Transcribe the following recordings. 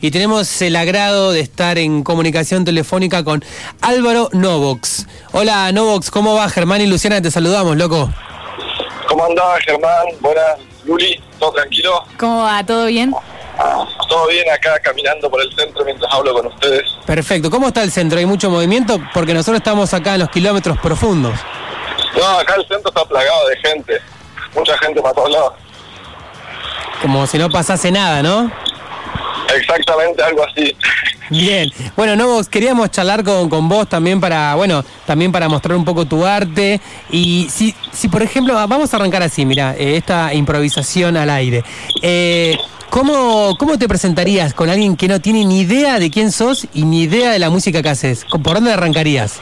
Y tenemos el agrado de estar en comunicación telefónica con Álvaro Novox. Hola Novox, ¿cómo va Germán y Luciana? Te saludamos, loco. ¿Cómo andaba Germán? Buenas, Luli, ¿todo tranquilo? ¿Cómo va? ¿Todo bien? Todo bien acá caminando por el centro mientras hablo con ustedes. Perfecto, ¿cómo está el centro? ¿Hay mucho movimiento? Porque nosotros estamos acá en los kilómetros profundos. No, acá el centro está plagado de gente, mucha gente para todos lados. Como si no pasase nada, ¿no? Exactamente, algo así. Bien, bueno, no, queríamos charlar con, con vos también para, bueno, también para mostrar un poco tu arte. Y si, si por ejemplo, vamos a arrancar así, mira, eh, esta improvisación al aire. Eh, ¿cómo, ¿Cómo te presentarías con alguien que no tiene ni idea de quién sos y ni idea de la música que haces? ¿Por dónde arrancarías?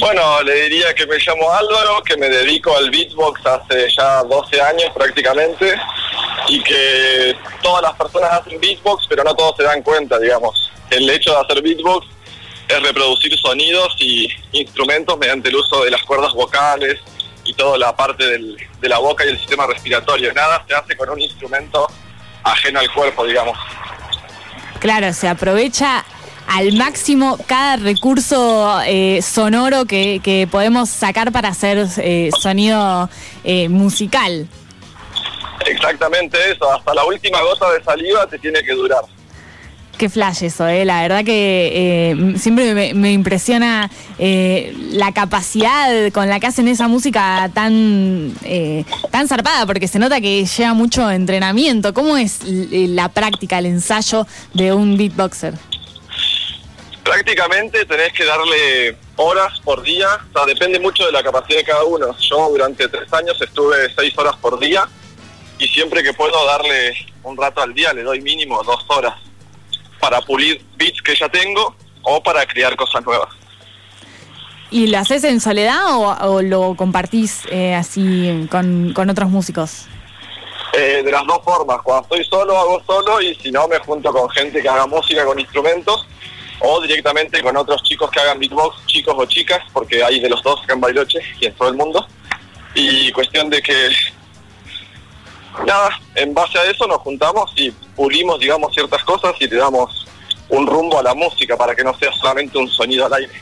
Bueno, le diría que me llamo Álvaro, que me dedico al beatbox hace ya 12 años prácticamente y que todas las personas hacen beatbox, pero no todos se dan cuenta, digamos. El hecho de hacer beatbox es reproducir sonidos y instrumentos mediante el uso de las cuerdas vocales y toda la parte de la boca y el sistema respiratorio. Nada se hace con un instrumento ajeno al cuerpo, digamos. Claro, se aprovecha al máximo cada recurso eh, sonoro que, podemos sacar para hacer eh, sonido eh, musical. Exactamente eso, hasta la última gota de saliva te tiene que durar. Qué flash eso, eh. la verdad que eh, siempre me, impresiona eh, la capacidad con la que hacen esa música tan, eh, tan zarpada, porque se nota que lleva mucho entrenamiento. ¿Cómo es la práctica, el ensayo de un beatboxer? Prácticamente tenés que darle horas por día, o sea, depende mucho de la capacidad de cada uno. Yo durante tres años estuve seis horas por día y siempre que puedo darle un rato al día le doy mínimo dos horas para pulir beats que ya tengo o para crear cosas nuevas. ¿Y lo haces en soledad o, lo compartís eh, así con, otros músicos? Eh, de las dos formas, cuando estoy solo hago solo y si no me junto con gente que haga música con instrumentos o directamente con otros chicos que hagan beatbox, chicos o chicas, porque hay de los dos acá en Bailoche y en todo el mundo. Y cuestión de que nada, en base a eso nos juntamos y pulimos, digamos, ciertas cosas y le damos un rumbo a la música para que no sea solamente un sonido al aire.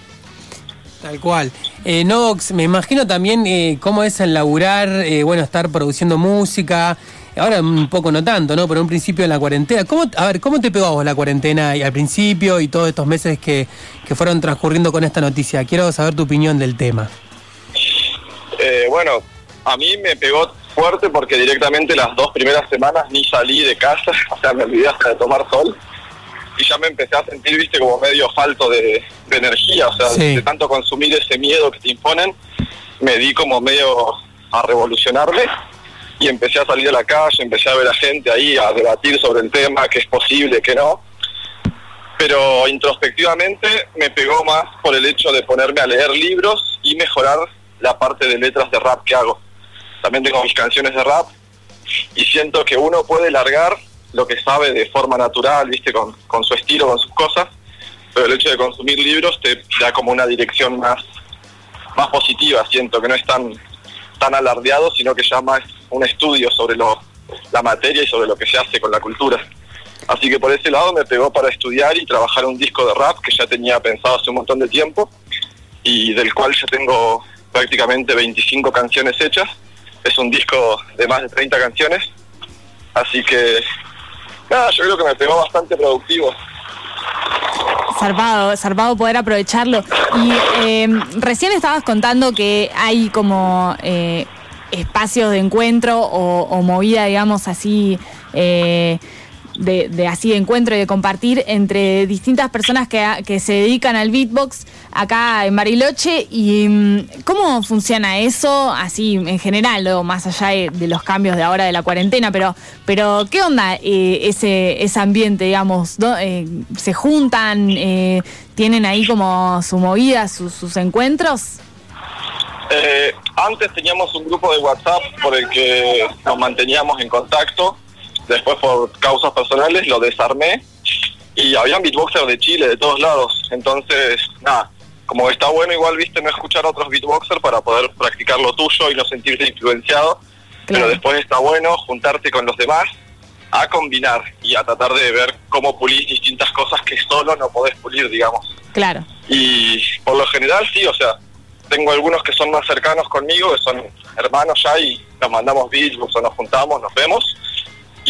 Tal cual. Eh, Nox, me imagino también eh, cómo es el laburar, eh, bueno, estar produciendo música. Ahora un poco no tanto, ¿no? Pero un principio en la cuarentena. ¿Cómo, a ver, ¿cómo te pegó a vos la cuarentena y al principio y todos estos meses que, que fueron transcurriendo con esta noticia? Quiero saber tu opinión del tema. Eh, bueno, a mí me pegó fuerte porque directamente las dos primeras semanas ni salí de casa, o sea, me olvidé hasta de tomar sol. Y ya me empecé a sentir, viste, como medio falto de, energía, o sea, de tanto consumir ese miedo que te imponen, me di como medio a revolucionarme y empecé a salir a la calle, empecé a ver a gente ahí, a debatir sobre el tema, que es posible, que no. Pero introspectivamente me pegó más por el hecho de ponerme a leer libros y mejorar la parte de letras de rap que hago también tengo mis canciones de rap y siento que uno puede largar lo que sabe de forma natural, viste, con, su estilo, con sus cosas, pero el hecho de consumir libros te da como una dirección más, más positiva, siento que no es tan, tan alardeado, sino que ya más un estudio sobre lo, la materia y sobre lo que se hace con la cultura. Así que por ese lado me pegó para estudiar y trabajar un disco de rap que ya tenía pensado hace un montón de tiempo y del cual ya tengo prácticamente 25 canciones hechas es un disco de más de 30 canciones, así que nada, yo creo que me pegó bastante productivo. Zarpado, zarpado poder aprovecharlo. Y eh, recién estabas contando que hay como eh, espacios de encuentro o, movida, digamos así, eh, de, así de encuentro y de compartir entre distintas personas que, se dedican al beatbox acá en Bariloche y mm, cómo funciona eso así en general, luego más allá de, los cambios de ahora de la cuarentena, pero, pero ¿qué onda eh, ese, ese ambiente, digamos? Eh, ¿Se juntan? Eh, ¿Tienen ahí como su movida, sus encuentros? antes teníamos un grupo de WhatsApp por el que nos manteníamos en contacto Después por causas personales lo desarmé y habían beatboxers de Chile, de todos lados. Entonces, nada, como está bueno igual, viste, no escuchar a otros beatboxers para poder practicar lo tuyo y no sentirte influenciado. Pero después está bueno juntarte con los demás a combinar y a tratar de ver cómo pulir distintas cosas que solo no podés pulir, digamos. Claro. Y por lo general sí, o sea, tengo algunos que son más cercanos conmigo, que son hermanos ya y nos mandamos beatbooks o nos juntamos, nos vemos.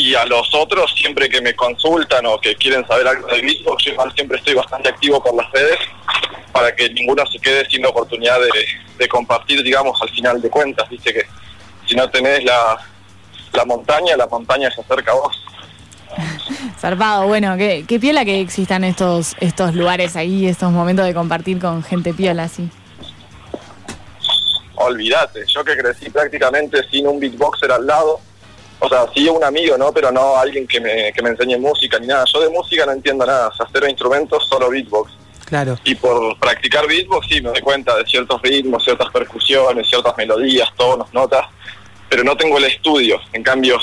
Y a los otros, siempre que me consultan o que quieren saber algo de beatbox, yo igual siempre estoy bastante activo por las redes para que ninguno se quede sin la oportunidad de, de compartir, digamos, al final de cuentas. Viste que si no tenés la, la montaña, la montaña se acerca a vos. Zarpado, bueno, qué, qué piola que existan estos, estos lugares ahí, estos momentos de compartir con gente piola, así. Olvídate, yo que crecí prácticamente sin un beatboxer al lado, o sea, sí un amigo, ¿no? Pero no alguien que me, que me enseñe música ni nada. Yo de música no entiendo nada, o sea, cero instrumentos, solo beatbox. Claro. Y por practicar beatbox sí me doy cuenta de ciertos ritmos, ciertas percusiones, ciertas melodías, tonos, notas, pero no tengo el estudio. En cambio,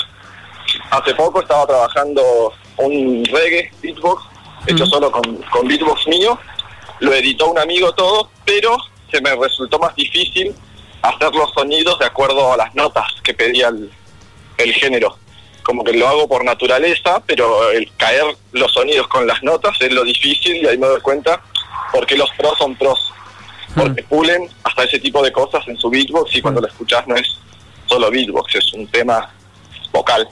hace poco estaba trabajando un reggae beatbox, hecho solo con, con beatbox mío, lo editó un amigo todo, pero se me resultó más difícil hacer los sonidos de acuerdo a las notas que pedía el, el género. Como que lo hago por naturaleza, pero el caer los sonidos con las notas es lo difícil y ahí me doy cuenta porque los pros son pros. Porque pulen hasta ese tipo de cosas en su beatbox y cuando lo escuchás no es solo beatbox, es un tema vocal.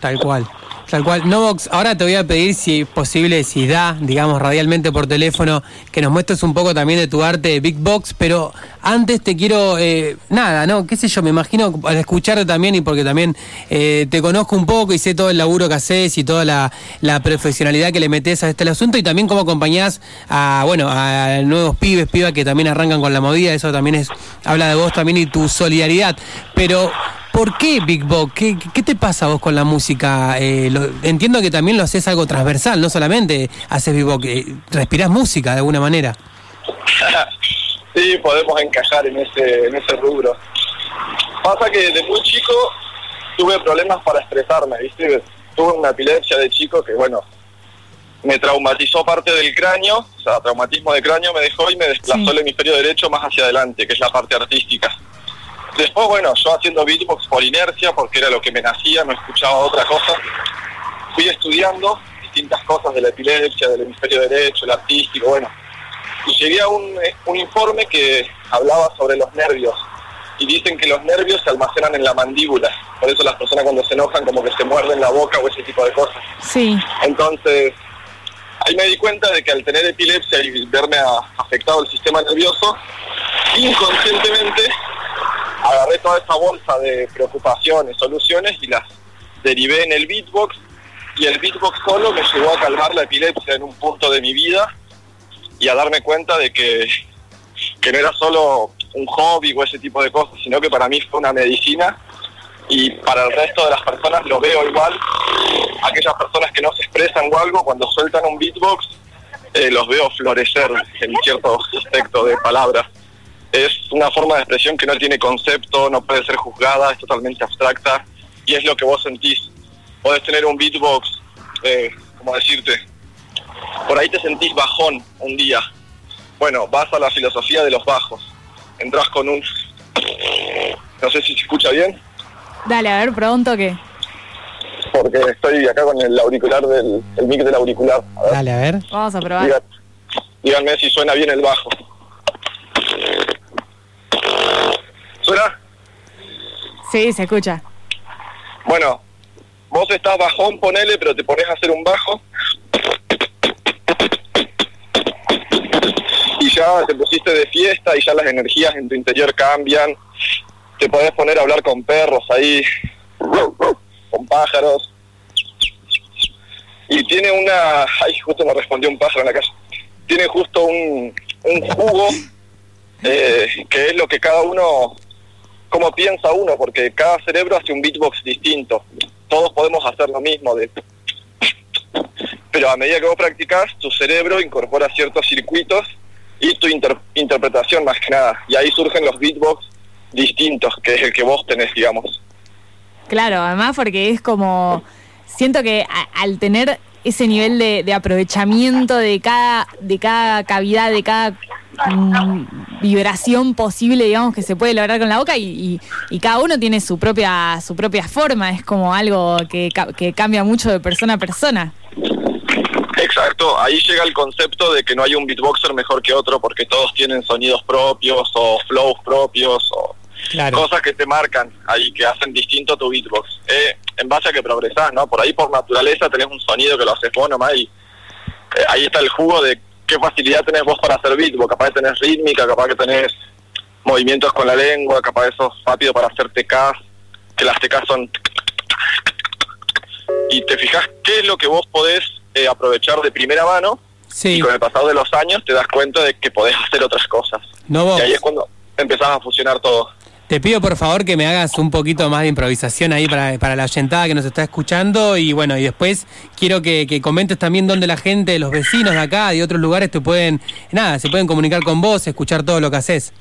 Tal cual. Tal cual. Novox, ahora te voy a pedir si es posible, si da, digamos, radialmente por teléfono, que nos muestres un poco también de tu arte de Big Box, pero antes te quiero, eh, nada, ¿no? ¿Qué sé yo? Me imagino al escucharte también y porque también eh, te conozco un poco y sé todo el laburo que haces y toda la, la profesionalidad que le metes a este asunto y también cómo acompañás a, bueno, a nuevos pibes, pibas que también arrancan con la movida, eso también es, habla de vos también y tu solidaridad. Pero ¿Por qué Big Box? ¿Qué, qué te pasa vos con la música? Eh, lo- entiendo que también lo haces algo transversal, no solamente haces Big Box, eh, respirás música de alguna manera. sí, podemos encajar en ese, en ese rubro. Pasa que de muy chico tuve problemas para expresarme, ¿viste? Tuve una epilepsia de chico que, bueno, me traumatizó parte del cráneo, o sea, traumatismo de cráneo me dejó y me desplazó Sí. el hemisferio derecho más hacia adelante, que es la parte artística. Después, bueno, yo haciendo beatbox por inercia, porque era lo que me nacía, no escuchaba otra cosa, fui estudiando distintas cosas de la epilepsia, del hemisferio derecho, el artístico, bueno, y llegué a un, eh, un informe que hablaba sobre los nervios. Y dicen que los nervios se almacenan en la mandíbula. Por eso las personas cuando se enojan como que se muerden la boca o ese tipo de cosas. Sí, Entonces, ahí me di cuenta de que al tener epilepsia y verme a- afectado el sistema nervioso, inconscientemente agarré toda esa bolsa de preocupaciones, soluciones y las derivé en el beatbox. Y el beatbox solo me llevó a calmar la epilepsia en un punto de mi vida y a darme cuenta de que, que no era solo un hobby o ese tipo de cosas, sino que para mí fue una medicina y para el resto de las personas lo veo igual. Aquellas personas que no se expresan o algo, cuando sueltan un beatbox, eh, los veo florecer en cierto aspecto de palabras. Es una forma de expresión que no tiene concepto, no puede ser juzgada, es totalmente abstracta y es lo que vos sentís. Podés tener un beatbox, eh, como decirte, por ahí te sentís bajón un día. Bueno, vas a la filosofía de los bajos. Entrás con un... No sé si se escucha bien, dale, a ver, pronto que. porque estoy acá con el auricular del el mic del auricular. A ver, Dale, a ver. Vamos a probar. díganme si suena bien el bajo. ¿Suena? Sí, se escucha. Bueno, vos estás bajón, ponele, pero te pones a hacer un bajo. Y ya te pusiste de fiesta y ya las energías en tu interior cambian. Te podés poner a hablar con perros ahí, con pájaros. Y tiene una... Ay, justo me respondió un pájaro en la calle. Tiene justo un, un jugo eh, que es lo que cada uno cómo piensa uno, porque cada cerebro hace un beatbox distinto. Todos podemos hacer lo mismo, de... pero a medida que vos practicás, tu cerebro incorpora ciertos circuitos y tu inter- interpretación más que nada. Y ahí surgen los beatbox distintos, que es el que vos tenés, digamos. Claro, además porque es como. Siento que al tener ese nivel de, aprovechamiento de cada, de cada cavidad, de cada mm, vibración posible, digamos, que se puede lograr con la boca y, cada uno tiene su propia, su propia forma, es como algo que, ca- que cambia mucho de persona a persona. Exacto, ahí llega el concepto de que no hay un beatboxer mejor que otro porque todos tienen sonidos propios o flows propios Claro. cosas que te marcan ahí, que hacen distinto tu beatbox. Eh, en base a que progresás, ¿no? Por ahí por naturaleza tenés un sonido que lo haces vos nomás y eh, ahí está el jugo de qué facilidad tenés vos para hacer beatbox. Capaz que tenés rítmica, capaz que tenés movimientos con la lengua, capaz que sos rápido para hacer TKs, que las TKs son... Y te fijas qué es lo que vos podés eh, aprovechar de primera mano Sí, y con el pasado de los años te das cuenta de que podés hacer otras cosas. no. Y ahí es cuando empezás a fusionar todo. Te pido por favor que me hagas un poquito más de improvisación ahí para, para la oyentada que nos está escuchando y bueno, y después quiero que, que comentes también dónde la gente, los vecinos de acá, de otros lugares te pueden, nada, se pueden comunicar con vos, escuchar todo lo que haces.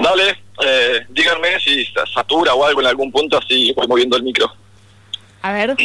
Dale, eh, díganme si sa- satura o algo en algún punto, así voy moviendo el micro. A ver.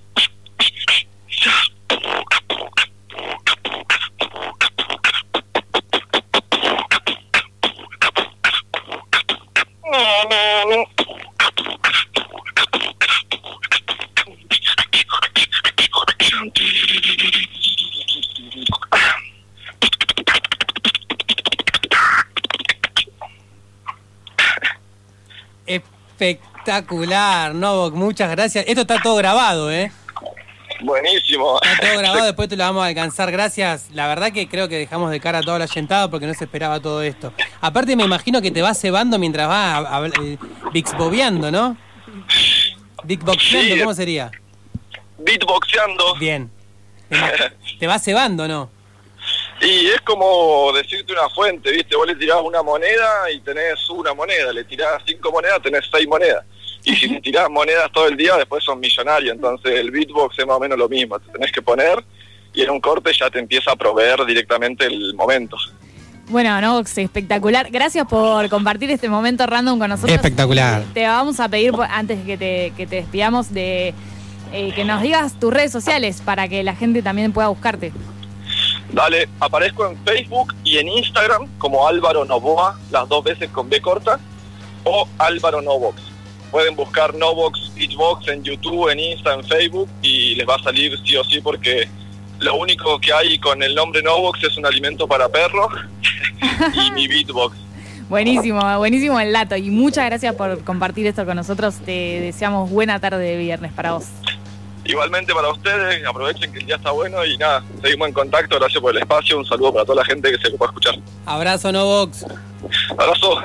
Espectacular, Novok, muchas gracias. Esto está todo grabado, ¿eh? Buenísimo. Está todo grabado, después te lo vamos a alcanzar. Gracias. La verdad que creo que dejamos de cara a toda la yentada porque no se esperaba todo esto. Aparte me imagino que te vas cebando mientras vas a, a, eh, bixbobeando, ¿no? Bigboxeando, Sí. ¿cómo sería? Beatboxeando. Bien. Te vas cebando, ¿no? Y es como decirte una fuente, ¿viste? Vos le tirás una moneda y tenés una moneda, le tirás cinco monedas, tenés seis monedas. Y si le tirás monedas todo el día, después sos millonario. Entonces el beatbox es más o menos lo mismo. Te tenés que poner y en un corte ya te empieza a proveer directamente el momento. Bueno, Novox, espectacular. Gracias por compartir este momento random con nosotros. Espectacular. Te vamos a pedir, antes de que te, que te despidamos, de eh, que nos digas tus redes sociales para que la gente también pueda buscarte. Dale, aparezco en Facebook y en Instagram como Álvaro Novoa, las dos veces con B corta. o Álvaro Novox. Pueden buscar Novox Beachbox en YouTube, en Insta, en Facebook y les va a salir sí o sí porque lo único que hay con el nombre Novox es un alimento para perros y mi beatbox. Buenísimo, buenísimo el dato y muchas gracias por compartir esto con nosotros. Te deseamos buena tarde de viernes para vos. Igualmente para ustedes, aprovechen que el día está bueno y nada, seguimos en contacto, gracias por el espacio, un saludo para toda la gente que se ocupa escuchar. Abrazo, Novox. Abrazo.